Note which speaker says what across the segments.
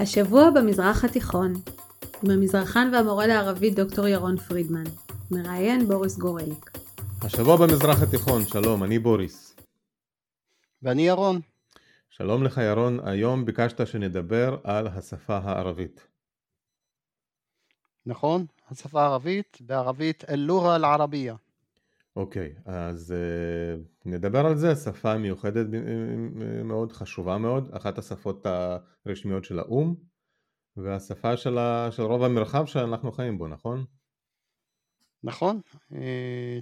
Speaker 1: השבוע במזרח התיכון, עם המזרחן והמורה לערבית דוקטור ירון פרידמן, מראיין בוריס גורליק.
Speaker 2: השבוע במזרח התיכון, שלום, אני בוריס.
Speaker 3: ואני ירון.
Speaker 2: שלום לך ירון, היום ביקשת שנדבר על השפה הערבית.
Speaker 3: נכון, השפה הערבית, בערבית אל-לורה אל-ערבייה.
Speaker 2: אוקיי, אז uh, נדבר על זה, שפה מיוחדת מאוד, חשובה מאוד, אחת השפות הרשמיות של האו"ם, והשפה של, ה, של רוב המרחב שאנחנו חיים בו, נכון?
Speaker 3: נכון,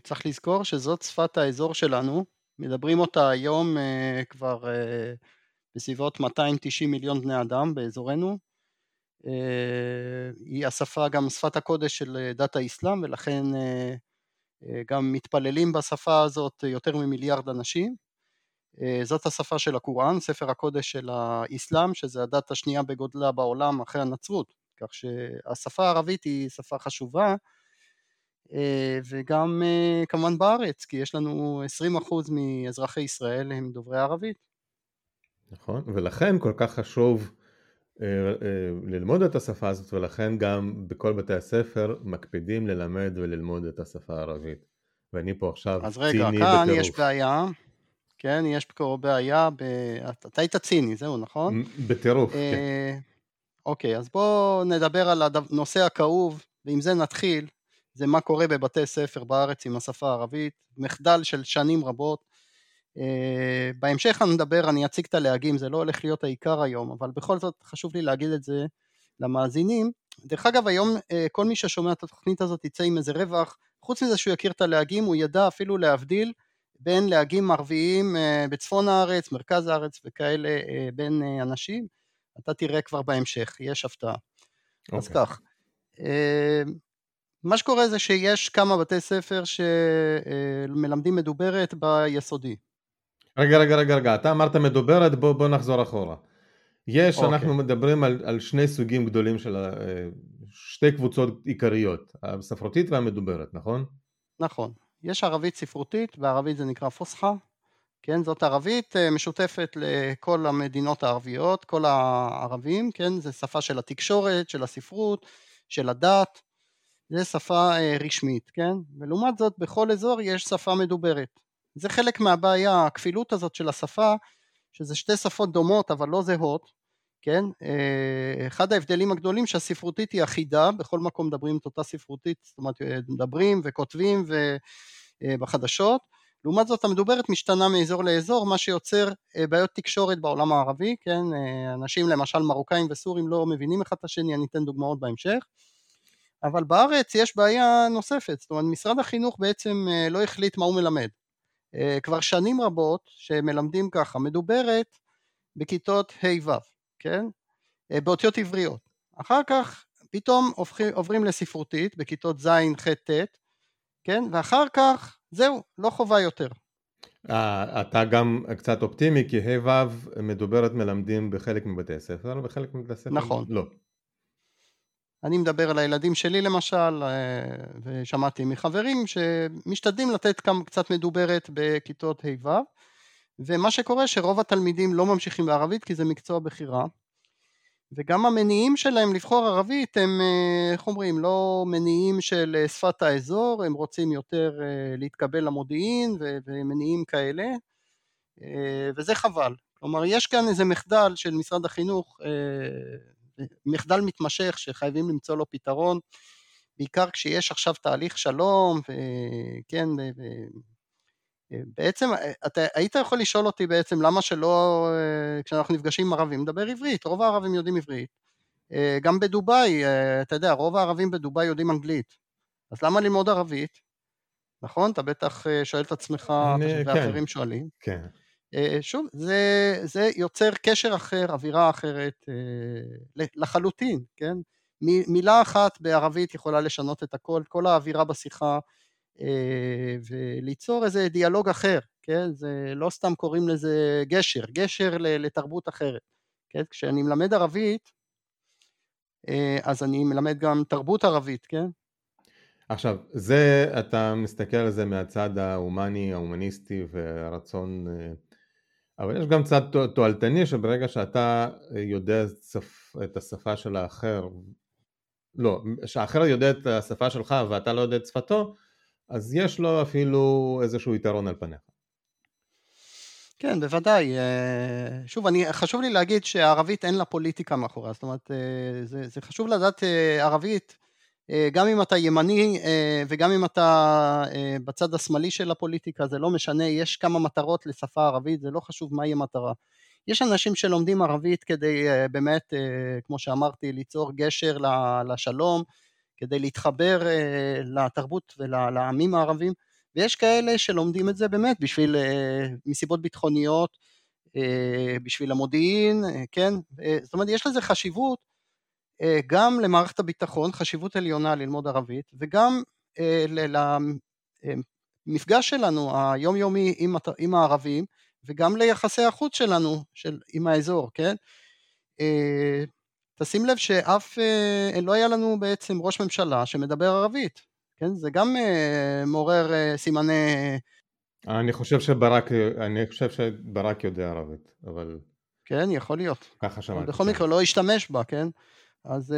Speaker 3: צריך לזכור שזאת שפת האזור שלנו, מדברים אותה היום כבר בסביבות 290 מיליון בני אדם באזורנו, היא השפה גם שפת הקודש של דת האסלאם ולכן אה, גם מתפללים בשפה הזאת יותר ממיליארד אנשים. אה, זאת השפה של הקוראן, ספר הקודש של האסלאם, שזה הדת השנייה בגודלה בעולם אחרי הנצרות, כך שהשפה הערבית היא שפה חשובה, אה, וגם כמובן בארץ, כי יש לנו 20% מאזרחי ישראל הם דוברי ערבית.
Speaker 2: נכון, ולכן כל כך חשוב ללמוד את השפה הזאת ולכן גם בכל בתי הספר מקפידים ללמד וללמוד את השפה הערבית ואני פה עכשיו
Speaker 3: ציני בטירוף. אז רגע, כאן בטירוף. יש בעיה, כן, יש פה בעיה, ב... אתה היית ציני, זהו, נכון?
Speaker 2: בטירוף, כן.
Speaker 3: אה, אוקיי, אז בואו נדבר על הנושא הכאוב, ועם זה נתחיל, זה מה קורה בבתי ספר בארץ עם השפה הערבית, מחדל של שנים רבות. אה, בהמשך אני נדבר, אני אציג את הלהגים, זה לא הולך להיות העיקר היום, אבל בכל זאת חשוב לי להגיד את זה למאזינים. דרך אגב, היום אה, כל מי ששומע את התוכנית הזאת יצא עם איזה רווח, חוץ מזה שהוא יכיר את הלהגים, הוא ידע אפילו להבדיל בין להגים ערביים אה, בצפון הארץ, מרכז הארץ וכאלה בין אנשים. אתה תראה כבר בהמשך, יש הפתעה. Okay. אז אוקיי. כך. מה שקורה זה שיש כמה בתי ספר שמלמדים מדוברת ביסודי.
Speaker 2: רגע, רגע, רגע, רגע, אתה אמרת מדוברת, בוא, בוא נחזור אחורה. יש, אוקיי. אנחנו מדברים על, על שני סוגים גדולים של אה, שתי קבוצות עיקריות, הספרותית והמדוברת, נכון?
Speaker 3: נכון. יש ערבית ספרותית, בערבית זה נקרא פוסחה, כן, זאת ערבית אה, משותפת לכל המדינות הערביות, כל הערבים, כן, זה שפה של התקשורת, של הספרות, של הדת, זה שפה אה, רשמית, כן, ולעומת זאת בכל אזור יש שפה מדוברת. זה חלק מהבעיה, הכפילות הזאת של השפה, שזה שתי שפות דומות אבל לא זהות, כן? אה, אחד ההבדלים הגדולים שהספרותית היא אחידה, בכל מקום מדברים את אותה ספרותית, זאת אומרת אה, מדברים וכותבים בחדשות, לעומת זאת המדוברת משתנה מאזור לאזור, מה שיוצר אה, בעיות תקשורת בעולם הערבי, כן? אנשים למשל מרוקאים וסורים לא מבינים אחד את השני, אני אתן דוגמאות בהמשך. אבל בארץ יש בעיה נוספת, זאת אומרת משרד החינוך בעצם לא החליט מה הוא מלמד. אה, כבר שנים רבות שמלמדים ככה, מדוברת בכיתות ה'-ו', כן? אה, באותיות עבריות. אחר כך פתאום הופכים, עוברים לספרותית בכיתות ז', ח', ט', כן? ואחר כך זהו, לא חובה יותר.
Speaker 2: אה, אתה גם קצת אופטימי כי ה' ו' מדוברת מלמדים בחלק מבתי הספר וחלק מבתי הספר
Speaker 3: נכון.
Speaker 2: לא.
Speaker 3: אני מדבר על הילדים שלי למשל, אה, ושמעתי מחברים שמשתדלים לתת כמה, קצת מדוברת בכיתות ה'-ו', ומה שקורה שרוב התלמידים לא ממשיכים בערבית כי זה מקצוע בחירה, וגם המניעים שלהם לבחור ערבית הם, אה, איך אומרים, לא מניעים של אה, שפת האזור, הם רוצים יותר להתקבל למודיעין ומניעים כאלה, וזה חבל. כלומר, יש כאן איזה מחדל של משרד החינוך מחדל מתמשך שחייבים למצוא לו פתרון, בעיקר כשיש עכשיו תהליך שלום, וכן, בעצם אתה היית יכול לשאול אותי בעצם למה שלא, כשאנחנו נפגשים עם ערבים, נדבר עברית, רוב הערבים יודעים עברית. גם בדובאי, אתה יודע, רוב הערבים בדובאי יודעים אנגלית, אז למה ללמוד ערבית? נכון? אתה בטח שואל את עצמך, ואחרים כן. שואלים.
Speaker 2: כן.
Speaker 3: אה, שוב, זה, זה יוצר קשר אחר, אווירה אחרת אה, לחלוטין, כן? מילה אחת בערבית יכולה לשנות את הכל, כל האווירה בשיחה, אה, וליצור איזה דיאלוג אחר, כן? זה לא סתם קוראים לזה גשר, גשר לתרבות אחרת, כן? כשאני מלמד ערבית, אז אני מלמד גם תרבות ערבית, כן?
Speaker 2: עכשיו, זה, אתה מסתכל על זה מהצד ההומני, ההומניסטי, והרצון אבל יש גם צד תועלתני שברגע שאתה יודע את השפה של האחר, לא, שהאחר יודע את השפה שלך ואתה לא יודע את שפתו, אז יש לו אפילו איזשהו יתרון על פניך.
Speaker 3: כן, בוודאי. אה, שוב, אני, חשוב לי להגיד שהערבית אין לה פוליטיקה מאחוריה, זאת אומרת, אה, זה, זה חשוב לדעת אה, ערבית, גם אם אתה ימני וגם אם אתה בצד השמאלי של הפוליטיקה, זה לא משנה, יש כמה מטרות לשפה ערבית, זה לא חשוב מהי המטרה. יש אנשים שלומדים ערבית כדי באמת, כמו שאמרתי, ליצור גשר לשלום, כדי להתחבר לתרבות ולעמים הערבים, ויש כאלה שלומדים את זה באמת בשביל, אה, מסיבות ביטחוניות, אה, בשביל המודיעין, אה, כן? זאת אומרת, יש לזה חשיבות גם למערכת הביטחון, חשיבות עליונה ללמוד ערבית, וגם למפגש שלנו היומיומי עם, עם הערבים, וגם ליחסי החוץ שלנו, של, עם האזור, כן? תשים לב שאף, לא היה לנו בעצם ראש ממשלה שמדבר ערבית, כן? זה גם מעורר סימני...
Speaker 2: אני חושב שברק, אני חושב שברק יודע ערבית, אבל...
Speaker 3: כן, יכול להיות.
Speaker 2: ככה שמעתי.
Speaker 3: בכל מקרה, לא השתמש בה, כן? אז uh,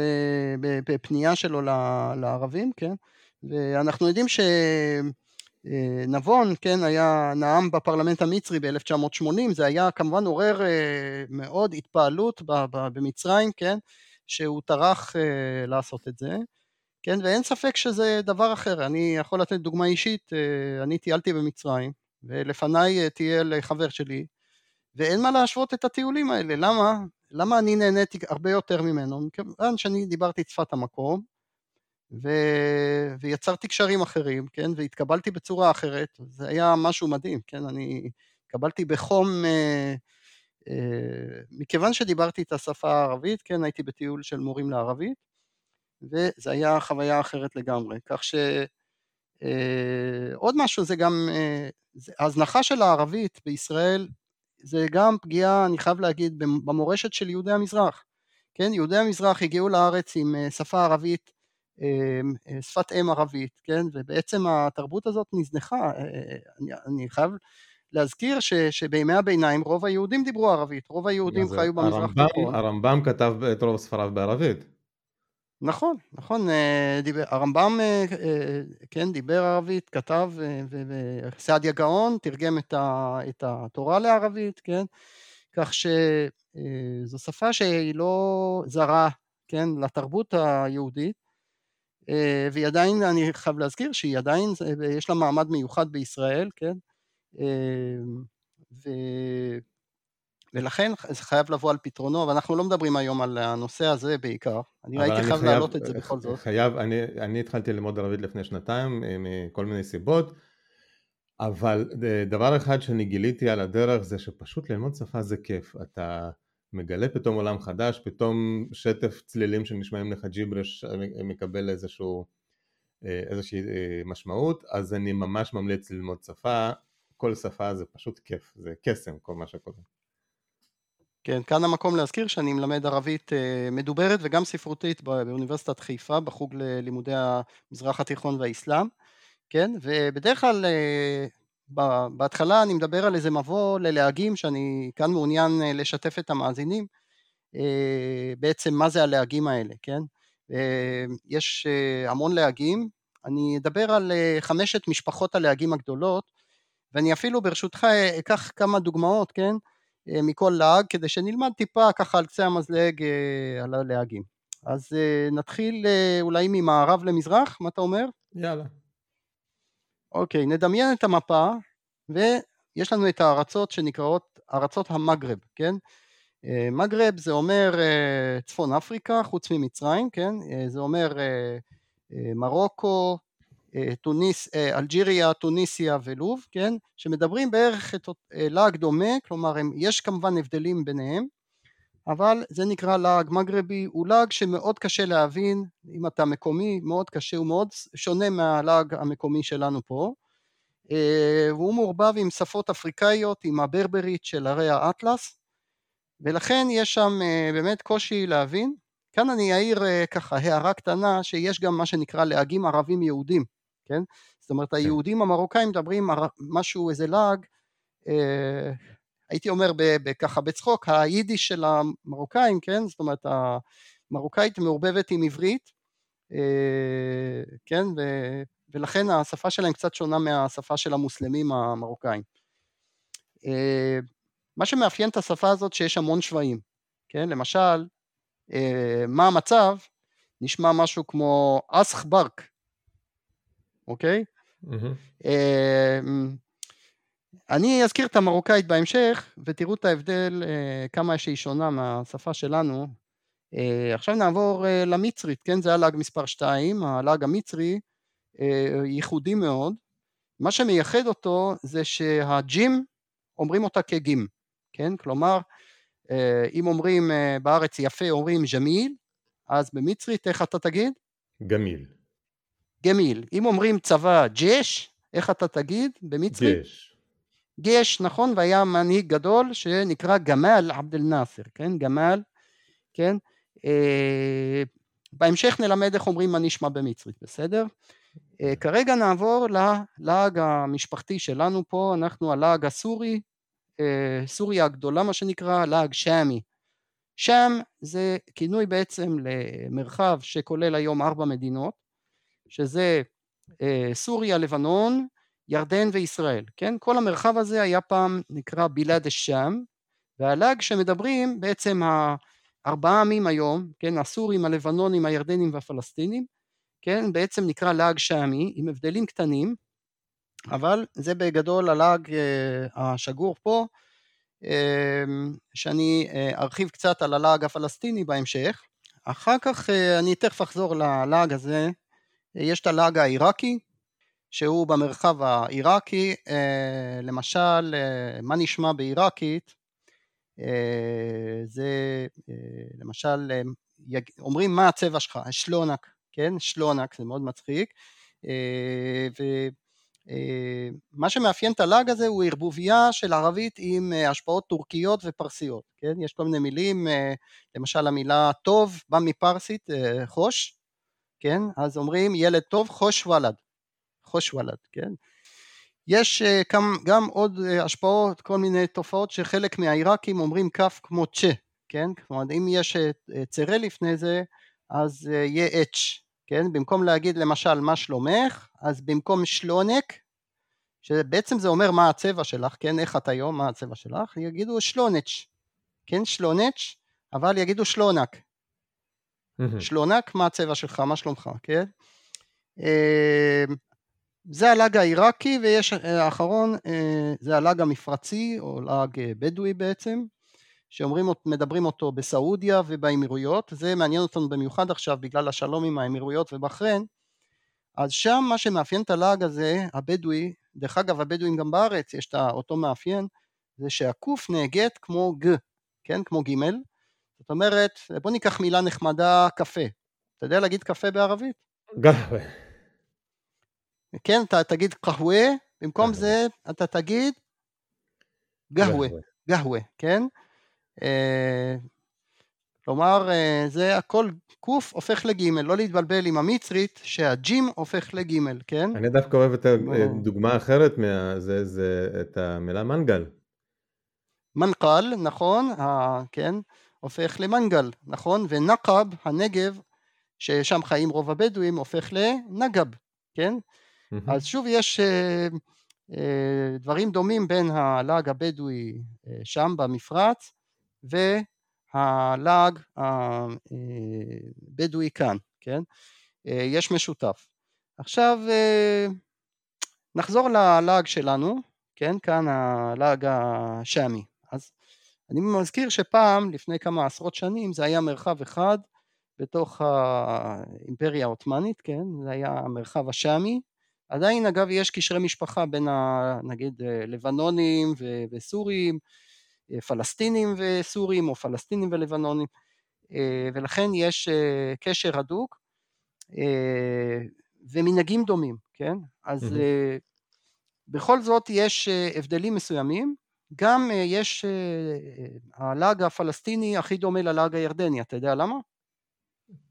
Speaker 3: בפנייה שלו לערבים, כן? ואנחנו יודעים שנבון, כן, היה נאם בפרלמנט המצרי ב-1980, זה היה כמובן עורר מאוד התפעלות במצרים, כן? שהוא טרח לעשות את זה. כן, ואין ספק שזה דבר אחר. אני יכול לתת דוגמה אישית, אה, אני טיילתי במצרים, ולפניי אה, טייל חבר שלי, ואין מה להשוות את הטיולים האלה. למה? למה אני נהניתי הרבה יותר ממנו? מכיוון שאני דיברתי את שפת המקום, ו... ויצרתי קשרים אחרים, כן, והתקבלתי בצורה אחרת, זה היה משהו מדהים, כן, אני התקבלתי בחום, אה, אה, מכיוון שדיברתי את השפה הערבית, כן, הייתי בטיול של מורים לערבית, וזה היה חוויה אחרת לגמרי. כך שעוד אה, משהו זה גם, אה, ההזנחה של הערבית בישראל זה גם פגיעה, אני חייב להגיד, במורשת של יהודי המזרח. כן, יהודי המזרח הגיעו לארץ עם אה, שפה ערבית, שפת אם ערבית, כן, ובעצם התרבות הזאת נזנחה. אני, אני חייב להזכיר ש, שבימי הביניים רוב היהודים דיברו ערבית, רוב היהודים חיו במזרח
Speaker 2: התיכון. הרמב"ם כתב את רוב ספריו בערבית.
Speaker 3: נכון, נכון, אה, דיבר, הרמב"ם, אה, אה, כן, דיבר ערבית, כתב, וסעדיה גאון תרגם את, ה, את התורה לערבית, כן, כך שזו שפה שהיא לא זרה, כן, לתרבות היהודית, והיא עדיין, אני חייב להזכיר שהיא עדיין, יש לה מעמד מיוחד בישראל, כן, ו... ולכן זה חייב לבוא על פתרונו, ואנחנו לא מדברים היום על הנושא הזה בעיקר, אני הייתי חייב להעלות את זה בכל זאת.
Speaker 2: חייב, אני, אני התחלתי ללמוד ערבית לפני שנתיים אה, מכל מיני סיבות, אבל אה, דבר אחד שאני גיליתי על הדרך זה שפשוט ללמוד שפה זה כיף, אתה מגלה פתאום עולם חדש, פתאום שטף צלילים שנשמעים לך ג'יברש אה, מקבל איזשהו, איזושהי משמעות, אז אני ממש ממליץ ללמוד שפה, כל שפה זה פשוט כיף, זה קסם כל מה שקורה.
Speaker 3: כן, כאן המקום להזכיר שאני מלמד ערבית אה, מדוברת וגם ספרותית באוניברסיטת חיפה בחוג ללימודי המזרח התיכון והאסלאם, כן, ובדרך כלל אה, בהתחלה אני מדבר על איזה מבוא ללהגים שאני כאן מעוניין אה, לשתף את המאזינים, בעצם מה זה הלהגים האלה, כן, יש המון להגים, אני אדבר על חמשת משפחות הלהגים הגדולות ואני אפילו ברשותך אקח כמה דוגמאות, כן, מכל להג, כדי שנלמד טיפה ככה על קצה המזלג אה, על הלהגים. אז אה, נתחיל אולי ממערב למזרח, מה אתה אומר?
Speaker 2: יאללה.
Speaker 3: אוקיי, נדמיין את המפה, ויש לנו את הארצות שנקראות ארצות המגרב, כן? מגרב זה אומר צפון אפריקה, חוץ ממצרים, כן? זה אומר מרוקו, אה, טוניס, אה, אלג'יריה, טוניסיה ולוב, כן, שמדברים בערך את אה, לעג דומה, כלומר הם, יש כמובן הבדלים ביניהם, אבל זה נקרא לעג מגרבי, הוא לעג שמאוד קשה להבין, אם אתה מקומי, מאוד קשה, הוא מאוד שונה מהלעג המקומי שלנו פה, והוא מעורבב עם שפות אפריקאיות, עם הברברית של הרי האטלס, ולכן יש שם באמת קושי להבין. כאן אני אעיר ככה הערה קטנה שיש גם מה שנקרא להגים ערבים יהודים כן? זאת אומרת כן. היהודים המרוקאים מדברים משהו, איזה לעג, אה, הייתי אומר ככה בצחוק, היידיש של המרוקאים, כן? זאת אומרת, המרוקאית מעורבבת עם עברית, כן? ו, ולכן השפה שלהם קצת שונה מהשפה של המוסלמים המרוקאים. מה שמאפיין את השפה הזאת שיש המון שבעים, כן? למשל, מה המצב? נשמע משהו כמו אסח ברק, אוקיי? Mm-hmm. אני אזכיר את המרוקאית בהמשך ותראו את ההבדל כמה שהיא שונה מהשפה שלנו. עכשיו נעבור למצרית, כן? זה הלאג מספר 2, הלאג המצרי ייחודי מאוד. מה שמייחד אותו זה שהג'ים אומרים אותה כגים, כן? כלומר, אם אומרים בארץ יפה אומרים ג'מיל, אז במצרית איך אתה תגיד?
Speaker 2: גמיל.
Speaker 3: גמיל. אם אומרים צבא ג'ש, איך אתה תגיד במצרית?
Speaker 2: גש.
Speaker 3: גש, נכון, והיה מנהיג גדול שנקרא גמל עבד אל נאסר, כן, גמל, כן, אה, בהמשך נלמד איך אומרים מה נשמע במצרית, בסדר? אה, כרגע נעבור ללעג המשפחתי שלנו פה, אנחנו הלעג הסורי, אה, סוריה הגדולה מה שנקרא, לעג שמי. שם זה כינוי בעצם למרחב שכולל היום ארבע מדינות, שזה אה, סוריה, לבנון, ירדן וישראל, כן? כל המרחב הזה היה פעם נקרא בלעד א-שם, והלאג שמדברים בעצם הארבעה עמים היום, כן? הסורים, הלבנונים, הירדנים והפלסטינים, כן? בעצם נקרא לאג שעמי, עם הבדלים קטנים, אבל זה בגדול הלאג אה, השגור פה, אה, שאני ארחיב קצת על הלאג הפלסטיני בהמשך. אחר כך אני תכף אחזור ללאג הזה יש את הלאג העיראקי, שהוא במרחב העיראקי, אה, למשל, אה, מה נשמע בעיראקית, אה, זה למשל, אומרים מה הצבע שלך, שלונק, כן, שלונק, זה מאוד מצחיק, ומה שמאפיין את הלאג הזה הוא ערבוביה של ערבית עם השפעות טורקיות ופרסיות, כן, יש כל מיני מילים, למשל המילה טוב בא מפרסית, חוש, כן? אז אומרים ילד טוב חוש ולד, חוש ולד, כן? יש גם, אה, גם עוד אה, השפעות, כל מיני תופעות שחלק מהעיראקים אומרים כף כמו צ'ה, כן? כלומר אם יש אה, צרה לפני זה אז יהיה אץ', כן? במקום להגיד למשל מה שלומך, אז במקום שלונק, שבעצם זה אומר מה הצבע שלך, כן? איך את היום, מה הצבע שלך, יגידו שלונץ', כן? שלונץ', אבל יגידו שלונק, שלונק, מה הצבע שלך, מה שלומך, כן? אמ, זה הלאג העיראקי ויש אה, האחרון אה, זה הלאג המפרצי או לאג אה, בדואי בעצם שאומרים מדברים אותו בסעודיה ובאמירויות. זה מעניין אותנו במיוחד עכשיו בגלל השלום עם האמירויות ובחריין. אז שם מה שמאפיין את הלאג הזה הבדואי דרך אגב הבדואים גם בארץ יש את אותו מאפיין זה שהקוף נהגית כמו ג כן? כמו גימל זאת אומרת, בוא ניקח מילה נחמדה, קפה. אתה יודע להגיד קפה בערבית?
Speaker 2: גהווה.
Speaker 3: כן, אתה תגיד קהווה, במקום זה אתה תגיד גהווה, גהווה, כן? אה, כלומר, אה, זה הכל קוף הופך לגימל, לא להתבלבל עם המצרית שהג'ים הופך לגימל, כן?
Speaker 2: אני דווקא אוהב את הדוגמה האחרת, זה, זה את המילה מנגל.
Speaker 3: מנקל, נכון, כן, הופך למנגל, נכון? ונקב, הנגב, ששם חיים רוב הבדואים, הופך לנגב, כן? Mm-hmm. אז שוב יש uh, uh, דברים דומים בין הלעג הבדואי uh, שם במפרץ והלעג הבדואי כאן, כן? Uh, יש משותף. עכשיו uh, נחזור ללעג שלנו, כן? כאן הלעג השמי. אני מזכיר שפעם, לפני כמה עשרות שנים, זה היה מרחב אחד בתוך האימפריה העות'מאנית, כן? זה היה המרחב השאמי. עדיין אגב יש קשרי משפחה בין ה, נגיד לבנונים וסורים, פלסטינים וסורים או פלסטינים ולבנונים, ולכן יש קשר הדוק ומנהגים דומים, כן? אז mm-hmm. בכל זאת יש הבדלים מסוימים גם אה, יש, אה, אה, הלאג הפלסטיני הכי דומה ללאג הירדני, אתה יודע למה?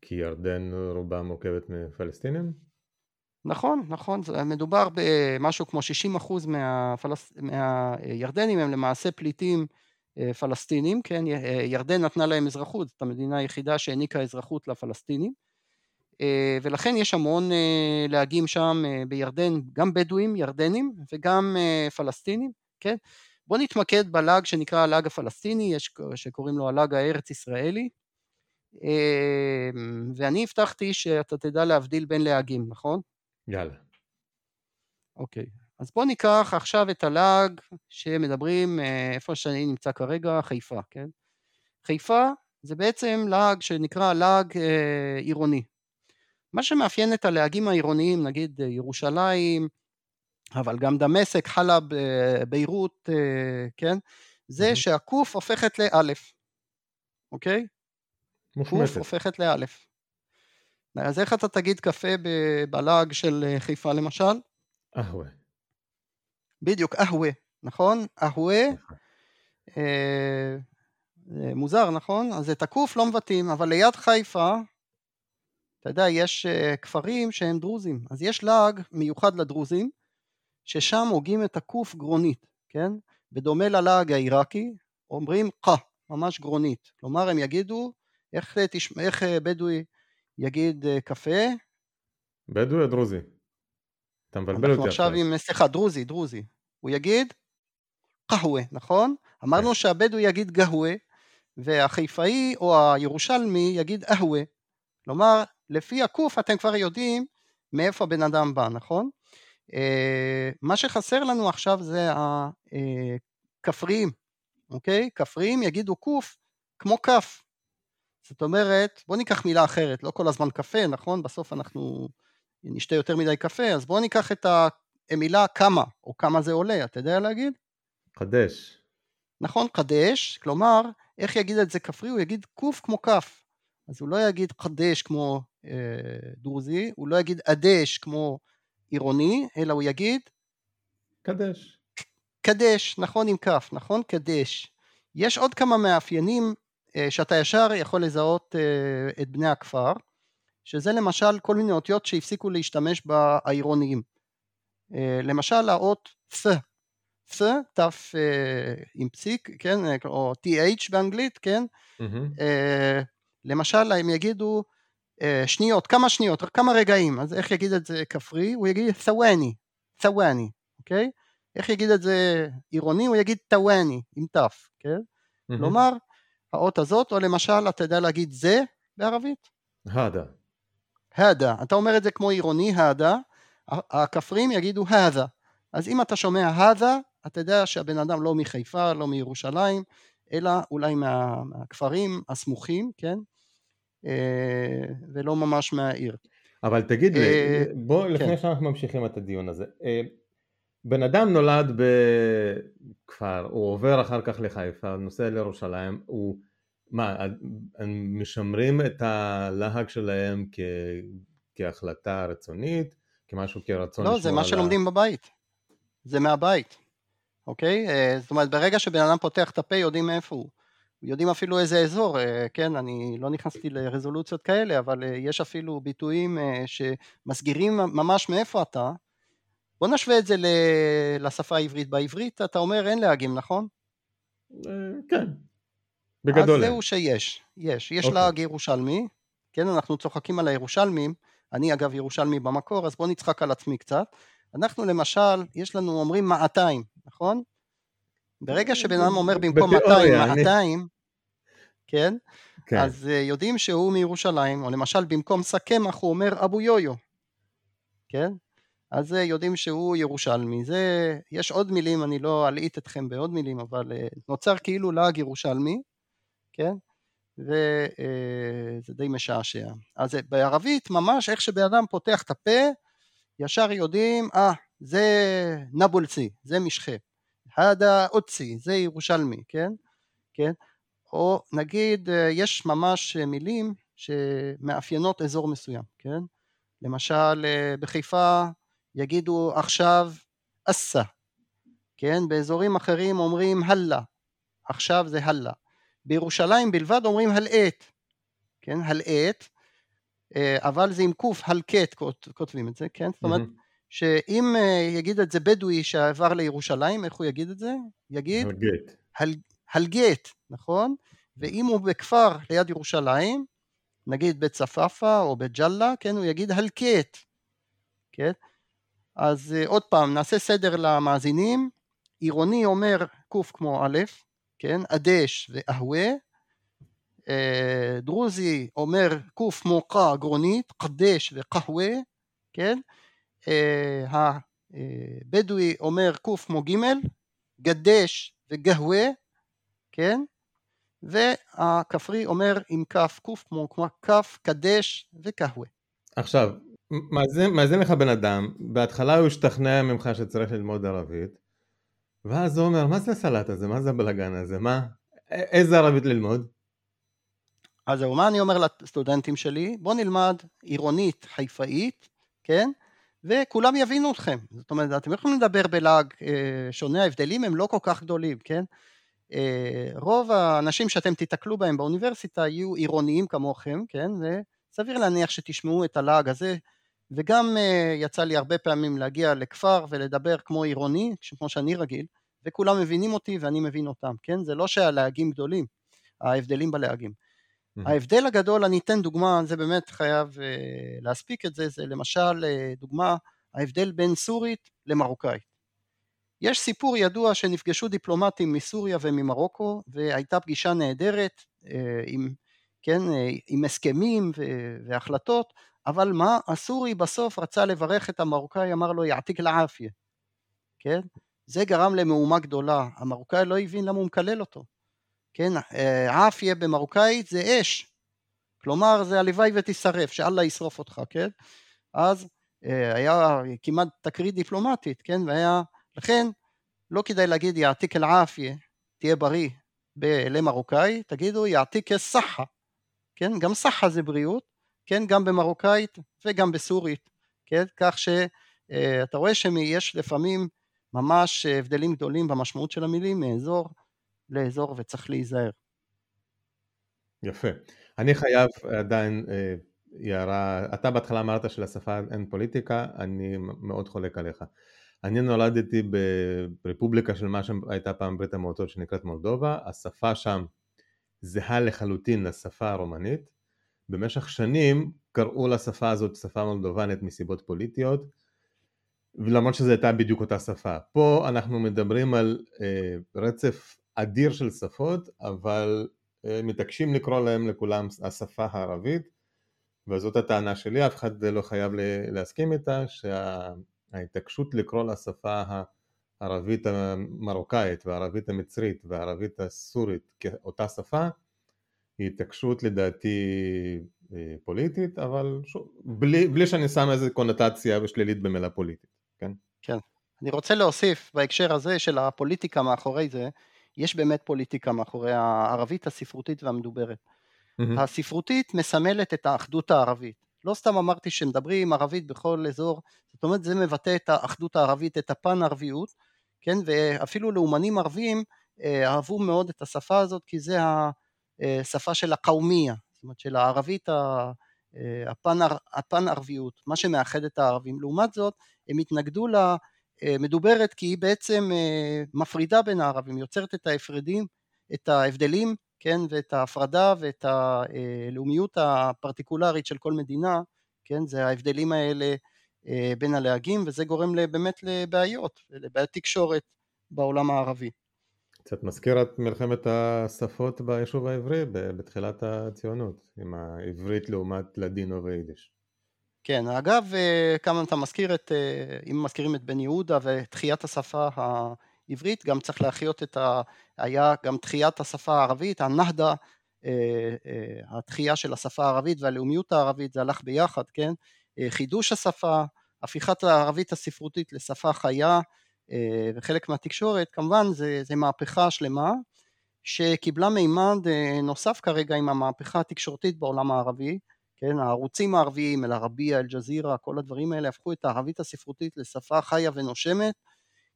Speaker 2: כי ירדן רובה מורכבת מפלסטינים?
Speaker 3: נכון, נכון, מדובר במשהו כמו 60% מהפלס... מהירדנים הם למעשה פליטים פלסטינים, כן, ירדן נתנה להם אזרחות, זאת המדינה היחידה שהעניקה אזרחות לפלסטינים, ולכן יש המון להגים שם בירדן, גם בדואים ירדנים וגם פלסטינים, כן, בואו נתמקד בלאג שנקרא הלאג הפלסטיני, יש שקוראים לו הלאג הארץ ישראלי, ואני הבטחתי שאתה תדע להבדיל בין להגים, נכון?
Speaker 2: יאללה.
Speaker 3: אוקיי, אז בואו ניקח עכשיו את הלאג שמדברים אה, איפה שאני נמצא כרגע, חיפה, כן? חיפה זה בעצם לאג שנקרא לאג אה, עירוני. מה שמאפיין את הלהגים העירוניים, נגיד אה, ירושלים, אבל גם דמשק, חלב, ביירות, כן? זה שהקוף הופכת לאלף, אוקיי?
Speaker 2: קוף
Speaker 3: הופכת לאלף. אז איך אתה תגיד קפה בלאג של חיפה למשל?
Speaker 2: אהווה.
Speaker 3: בדיוק, אהווה, נכון? אהווה, אה, מוזר, נכון? אז את הקוף לא מבטאים, אבל ליד חיפה, אתה יודע, יש אה, כפרים שהם דרוזים, אז יש לעג מיוחד לדרוזים, ששם הוגים את הקוף גרונית, כן? בדומה ללעג העיראקי, אומרים qa, ממש גרונית. כלומר, הם יגידו, איך, תשמע, איך אה, בדואי יגיד אה, קפה?
Speaker 2: בדואי או דרוזי? אתה מבלבל אותי
Speaker 3: אנחנו עכשיו עם, סליחה, דרוזי, דרוזי. הוא יגיד קהווה, נכון? אמרנו כן. שהבדואי יגיד גהווה, והחיפאי או הירושלמי יגיד אהווה. כלומר, לפי הקוף אתם כבר יודעים מאיפה הבן אדם בא, נכון? אה, מה שחסר לנו עכשיו זה הכפריים, אוקיי? כפריים יגידו קוף כמו כף. זאת אומרת, בוא ניקח מילה אחרת, לא כל הזמן קפה, נכון? בסוף אנחנו נשתה יותר מדי קפה, אז בואו ניקח את המילה כמה, או כמה זה עולה, אתה יודע להגיד?
Speaker 2: קדש.
Speaker 3: נכון, קדש, כלומר, איך יגיד את זה כפרי? הוא יגיד קוף כמו כף. אז הוא לא יגיד קדש כמו אה, דרוזי, הוא לא יגיד אדש כמו עירוני, אלא הוא יגיד...
Speaker 2: קדש.
Speaker 3: קדש, נכון עם כף, נכון? קדש. יש עוד כמה מאפיינים אה, שאתה ישר יכול לזהות אה, את בני הכפר. שזה למשל כל מיני אותיות שהפסיקו להשתמש בעירוניים. אה, למשל האות ף, ף, ת' אה, עם פסיק, כן, או th באנגלית, כן, mm-hmm. למשל הם יגידו שניות, כמה שניות, כמה רגעים, אז איך יגיד את זה כפרי? הוא יגיד ת'ווני, ת'ווני, אוקיי? איך יגיד את זה עירוני? הוא יגיד ת'ווני, עם ת', כן? Mm-hmm. כלומר, האות הזאת, או למשל, אתה יודע להגיד זה בערבית?
Speaker 2: הדה.
Speaker 3: הדה, אתה אומר את זה כמו עירוני, הדה, הכפרים יגידו הדה, אז אם אתה שומע הדה, אתה יודע שהבן אדם לא מחיפה, לא מירושלים, אלא אולי מה, מהכפרים הסמוכים, כן? אה, ולא ממש מהעיר.
Speaker 2: אבל תגיד לי, אה, בוא כן. לפני שאנחנו ממשיכים את הדיון הזה, אה, בן אדם נולד בכפר, הוא עובר אחר כך לחיפה, נוסע לירושלים, הוא מה, הם משמרים את הלהג שלהם כ... כהחלטה רצונית, כמשהו כרצון
Speaker 3: לא, זה מה שלומדים בבית. זה מהבית, אוקיי? זאת אומרת, ברגע שבן אדם פותח את הפה, יודעים מאיפה הוא. יודעים אפילו איזה אזור, אה, כן, אני לא נכנסתי לרזולוציות כאלה, אבל אה, יש אפילו ביטויים שמסגירים ממש מאיפה אתה. בוא נשווה את זה לשפה העברית. בעברית אתה אומר אין להגים, נכון?
Speaker 2: כן, בגדול.
Speaker 3: אז זהו שיש, יש. יש okay. אוקיי. להג ירושלמי, כן, אנחנו צוחקים על הירושלמים, אני אגב ירושלמי במקור, אז בואו נצחק על עצמי קצת. אנחנו למשל, יש לנו, אומרים מעתיים, נכון? ברגע שבן אדם אומר במקום 200, 200, כן? כן? אז uh, יודעים שהוא מירושלים, או למשל במקום סכמח הוא אומר אבו יויו, כן? אז uh, יודעים שהוא ירושלמי. זה, יש עוד מילים, אני לא אלעיט אתכם בעוד מילים, אבל uh, נוצר כאילו לעג ירושלמי, כן? וזה אה, די משעשע. אז בערבית ממש איך שבן אדם פותח את הפה, ישר יודעים, אה, ah, זה נבולסי, זה משחה. הדה אוצי, זה ירושלמי, כן? כן? או נגיד, אה, יש ממש מילים שמאפיינות אזור מסוים, כן? למשל, אה, בחיפה יגידו עכשיו אסה, כן? באזורים אחרים אומרים הלאה, עכשיו זה הלאה. בירושלים בלבד אומרים הלעת, כן, הלעת, אבל זה עם קוף הלקט כותבים את זה, כן? זאת אומרת שאם יגיד את זה בדואי שעבר לירושלים, איך הוא יגיד את זה? יגיד
Speaker 2: הלגט.
Speaker 3: הל, הלגט, נכון? ואם הוא בכפר ליד ירושלים, נגיד בית צפאפא או בית ג'אלה, כן, הוא יגיד הלקט, כן? אז עוד פעם, נעשה סדר למאזינים, עירוני אומר קוף כמו א', כן, אדש ואהווה, דרוזי אומר קוף כמו קא גרונית, קדש וקהווה, כן, הבדואי אומר קוף כמו גימל, גדש וגהווה, כן, והכפרי אומר עם כף קוף כמו כף קדש וקהווה.
Speaker 2: עכשיו, מאזין לך בן אדם, בהתחלה הוא השתכנע ממך שצריך ללמוד ערבית, ואז הוא אומר, מה זה הסלט הזה? מה זה הבלאגן הזה? מה? איזה ערבית ללמוד?
Speaker 3: אז זהו, מה אני אומר לסטודנטים שלי? בואו נלמד עירונית חיפאית, כן? וכולם יבינו אתכם. זאת אומרת, אתם יכולים לדבר בלעג אה, שונה, ההבדלים הם לא כל כך גדולים, כן? אה, רוב האנשים שאתם תיתקלו בהם באוניברסיטה יהיו עירוניים כמוכם, כן? וסביר להניח שתשמעו את הלעג הזה, וגם אה, יצא לי הרבה פעמים להגיע לכפר ולדבר כמו עירוני, כמו שאני רגיל, וכולם מבינים אותי ואני מבין אותם, כן? זה לא שהלהגים גדולים, ההבדלים בלהגים. ההבדל הגדול, אני אתן דוגמה, זה באמת חייב uh, להספיק את זה, זה למשל uh, דוגמה, ההבדל בין סורית למרוקאית. יש סיפור ידוע שנפגשו דיפלומטים מסוריה וממרוקו והייתה פגישה נהדרת uh, עם, כן, uh, עם הסכמים והחלטות, אבל מה, הסורי בסוף רצה לברך את המרוקאי, אמר לו יעתיק לעפיה, כן? זה גרם למהומה גדולה, המרוקאי לא הבין למה הוא מקלל אותו. כן, עפיה במרוקאית זה אש, כלומר זה הלוואי ותשרף, שאללה ישרוף אותך, כן? אז אה, היה כמעט תקרית דיפלומטית, כן? והיה, לכן לא כדאי להגיד יעתיק אל עפיה, תהיה בריא למרוקאי, תגידו יעתיק אל סחה, כן? גם סחה זה בריאות, כן? גם במרוקאית וגם בסורית, כן? כך שאתה אה, רואה שיש לפעמים ממש הבדלים גדולים במשמעות של המילים מאזור לאזור וצריך להיזהר.
Speaker 2: יפה. אני חייב עדיין אה, הערה, אתה בהתחלה אמרת שלשפה אין פוליטיקה, אני מאוד חולק עליך. אני נולדתי ברפובליקה של מה שהייתה פעם ברית המועצות שנקראת מולדובה, השפה שם זהה לחלוטין לשפה הרומנית. במשך שנים קראו לשפה הזאת שפה מולדובנית מסיבות פוליטיות, למרות שזו הייתה בדיוק אותה שפה. פה אנחנו מדברים על אה, רצף אדיר של שפות, אבל אה, מתעקשים לקרוא להם לכולם השפה הערבית, וזאת הטענה שלי, אף אחד לא חייב להסכים איתה, שההתעקשות לקרוא לשפה הערבית המרוקאית והערבית המצרית והערבית הסורית כאותה שפה, היא התעקשות לדעתי אה, פוליטית, אבל שוב, בלי, בלי שאני שם איזה קונוטציה שלילית במילה פוליטית, כן?
Speaker 3: כן. אני רוצה להוסיף בהקשר הזה של הפוליטיקה מאחורי זה, יש באמת פוליטיקה מאחורי הערבית הספרותית והמדוברת. Mm-hmm. הספרותית מסמלת את האחדות הערבית. לא סתם אמרתי שמדברים ערבית בכל אזור, זאת אומרת זה מבטא את האחדות הערבית, את הפן ערביות, כן, ואפילו לאומנים ערבים אה, אהבו מאוד את השפה הזאת כי זה השפה של הקאומיה, זאת אומרת של הערבית אה, הפן, הפן ערביות, מה שמאחד את הערבים. לעומת זאת הם התנגדו לה אה, מדוברת כי היא בעצם אה, מפרידה בין הערבים, יוצרת את ההפרדים, את ההבדלים, כן, ואת ההפרדה ואת הלאומיות הפרטיקולרית של כל מדינה, כן, זה ההבדלים האלה אה, בין הלהגים וזה גורם באמת לבעיות, לבעיית תקשורת בעולם הערבי.
Speaker 2: קצת מזכיר את מלחמת השפות ביישוב העברי בתחילת הציונות, עם העברית לעומת לדינו ויידיש.
Speaker 3: כן, אגב, אה, כמה אתה מזכיר את, אה, אם מזכירים את בן יהודה ותחיית השפה העברית, גם צריך להחיות את ה... היה גם תחיית השפה הערבית, הנהדה, אה, התחייה של השפה הערבית והלאומיות הערבית, זה הלך ביחד, כן? חידוש השפה, הפיכת הערבית הספרותית לשפה חיה וחלק מהתקשורת, כמובן זה, זה מהפכה שלמה שקיבלה מימד נוסף כרגע עם המהפכה התקשורתית בעולם הערבי, כן, הערוצים הערביים, אל-ערבייה, אל-ג'זירה, כל הדברים האלה הפכו את הערבית הספרותית לשפה חיה ונושמת,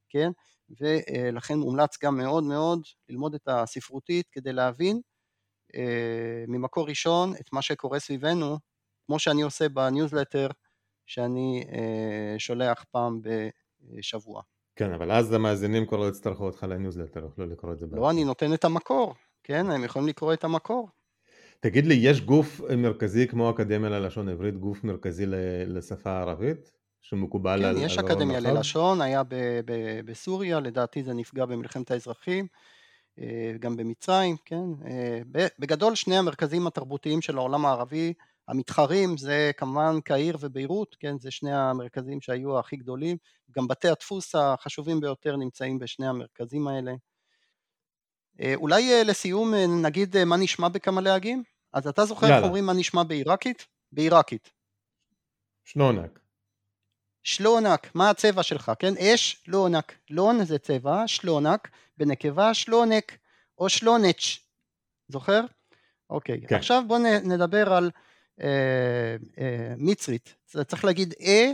Speaker 3: כן, ולכן מומלץ גם מאוד מאוד ללמוד את הספרותית כדי להבין אה, ממקור ראשון את מה שקורה סביבנו כמו שאני עושה בניוזלטר שאני אה, שולח פעם בשבוע.
Speaker 2: כן, אבל אז המאזינים כבר לא יצטרכו אותך לניוזלטר, יוכלו לקרוא את זה.
Speaker 3: לא, אני נותן את המקור, כן, הם יכולים לקרוא את המקור.
Speaker 2: תגיד לי, יש גוף מרכזי כמו אקדמיה ללשון עברית, גוף מרכזי לשפה הערבית? שמקובל
Speaker 3: כן,
Speaker 2: על...
Speaker 3: יש
Speaker 2: על
Speaker 3: אקדמיה
Speaker 2: רון
Speaker 3: ללשון, היה ב- ב- בסוריה, לדעתי זה נפגע במלחמת האזרחים, אה, גם במצרים, כן. אה, בגדול שני המרכזים התרבותיים של העולם הערבי המתחרים זה כמובן קהיר וביירות, כן, זה שני המרכזים שהיו הכי גדולים, גם בתי הדפוס החשובים ביותר נמצאים בשני המרכזים האלה. אה, אולי לסיום נגיד מה נשמע בכמה להגים? אז אתה זוכר איך אומרים מה נשמע בעיראקית? בעיראקית.
Speaker 2: שנונק.
Speaker 3: שלונק, מה הצבע שלך, כן? אש, לונק, לון זה צבע, שלונק, בנקבה שלונק או שלונץ', זוכר? אוקיי, כן. עכשיו בואו נדבר על אה, אה, מצרית, צריך להגיד אה,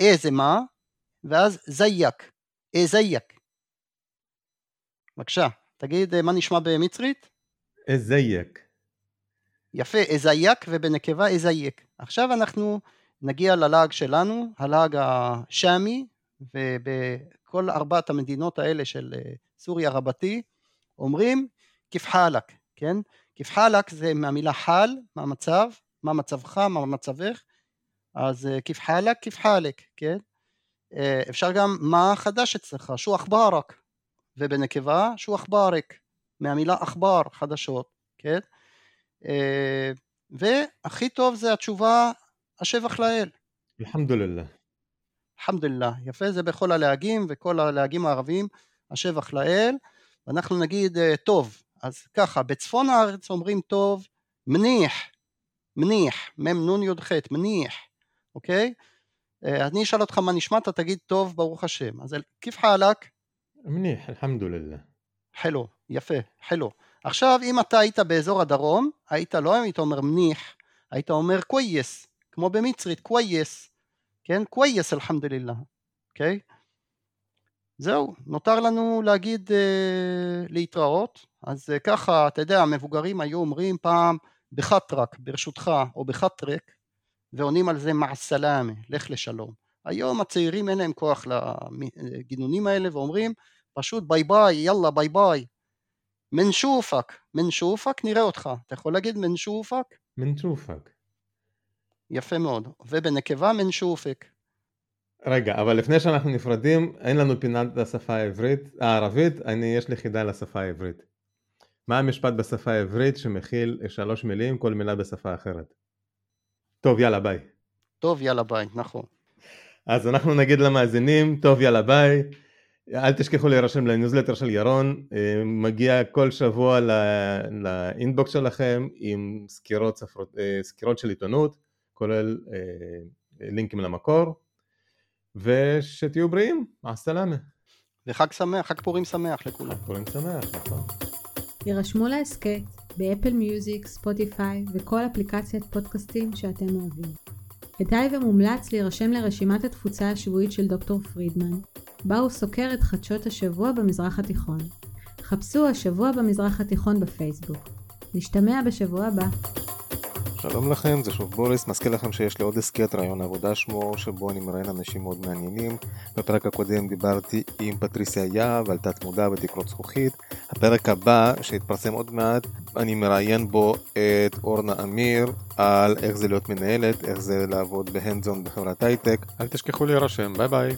Speaker 3: אה זה מה, ואז זייק, אה זייק. בבקשה, תגיד אה, מה נשמע במצרית?
Speaker 2: אה זייק.
Speaker 3: יפה, אזייק ובנקבה אזייק. עכשיו אנחנו נגיע ללעג שלנו, הלעג השאמי, ובכל ארבעת המדינות האלה של אה, סוריה רבתי, אומרים כפחלק, כן? כפחלק זה מהמילה חל, מה המצב, מה מצבך, מה מצבך, אז אה, כפחלק, כפחלק, כן? אה, אפשר גם מה חדש אצלך, שו אחברק, ובנקבה שו אחברק, מהמילה עכבר, חדשות, כן? והכי טוב זה התשובה השבח לאל.
Speaker 2: אלחמדוללה.
Speaker 3: אלחמדוללה, יפה, זה בכל הלהגים וכל הלהגים הערביים, השבח לאל, ואנחנו נגיד אה, טוב, אז ככה, בצפון הארץ אומרים טוב, מניח, מניח, מ"ם נ' י"ח, מניח, אוקיי? אה, אני אשאל אותך מה נשמע, אתה תגיד טוב, ברוך השם. אז כיף חלק?
Speaker 2: מניח, אלחמדוללה.
Speaker 3: חלו, יפה, חלו. עכשיו, אם אתה היית באזור הדרום, היית לא היית אומר מניח, היית אומר كويس, כמו במצרית, كويس, כן? كويس الحمد لله, אוקיי? זהו, נותר לנו להגיד אה, להתראות, אז אה, ככה, אתה יודע, המבוגרים היו אומרים פעם بخاطرك, ברשותך, או بخاطرك, ועונים על זה مع السلامة, לך לשלום. היום הצעירים אין להם כוח לגינונים האלה ואומרים פשוט ביי ביי, יאללה ביי ביי. منشوفك, منشوفك נראה אותך. אתה יכול להגיד منشوفك?
Speaker 2: منشوفك.
Speaker 3: יפה מאוד. ובנקבה منشوفك.
Speaker 2: רגע, אבל לפני שאנחנו נפרדים, אין לנו פינת השפה העברית, הערבית, אני, יש לי חידה לשפה העברית. מה המשפט בשפה העברית שמכיל שלוש מילים, כל מילה בשפה אחרת? טוב, יאללה, ביי.
Speaker 3: טוב, יאללה, ביי, נכון.
Speaker 2: אז אנחנו נגיד למאזינים, טוב, יאללה, ביי. אל תשכחו להירשם לניוזלטר של ירון, אה, מגיע כל שבוע ל inbox שלכם עם סקירות, ספרות, אה, סקירות של עיתונות, כולל אה, לינקים למקור, ושתהיו בריאים, مع السلامة.
Speaker 3: וחג שמח, חג פורים שמח לכולם.
Speaker 2: פורים שמח, נכון.
Speaker 1: יירשמו להסכת באפל מיוזיק, ספוטיפיי וכל אפליקציית פודקאסטים שאתם אוהבים. כדאי ומומלץ להירשם לרשימת התפוצה השבועית של דוקטור פרידמן, בה הוא סוקר את חדשות השבוע במזרח התיכון. חפשו השבוע במזרח התיכון בפייסבוק. נשתמע בשבוע הבא.
Speaker 2: שלום לכם, זה שוב בוריס, מזכיר לכם שיש לי עוד הסכת רעיון עבודה שמו, שבו אני מראיין אנשים מאוד מעניינים. בפרק הקודם דיברתי עם פטריסיה יהב על תת מודע ותקרות זכוכית. הפרק הבא, שהתפרסם עוד מעט, אני מראיין בו את אורנה אמיר על איך זה להיות מנהלת, איך זה לעבוד ב hands-on בחברת הייטק. אל תשכחו להירשם, ביי ביי.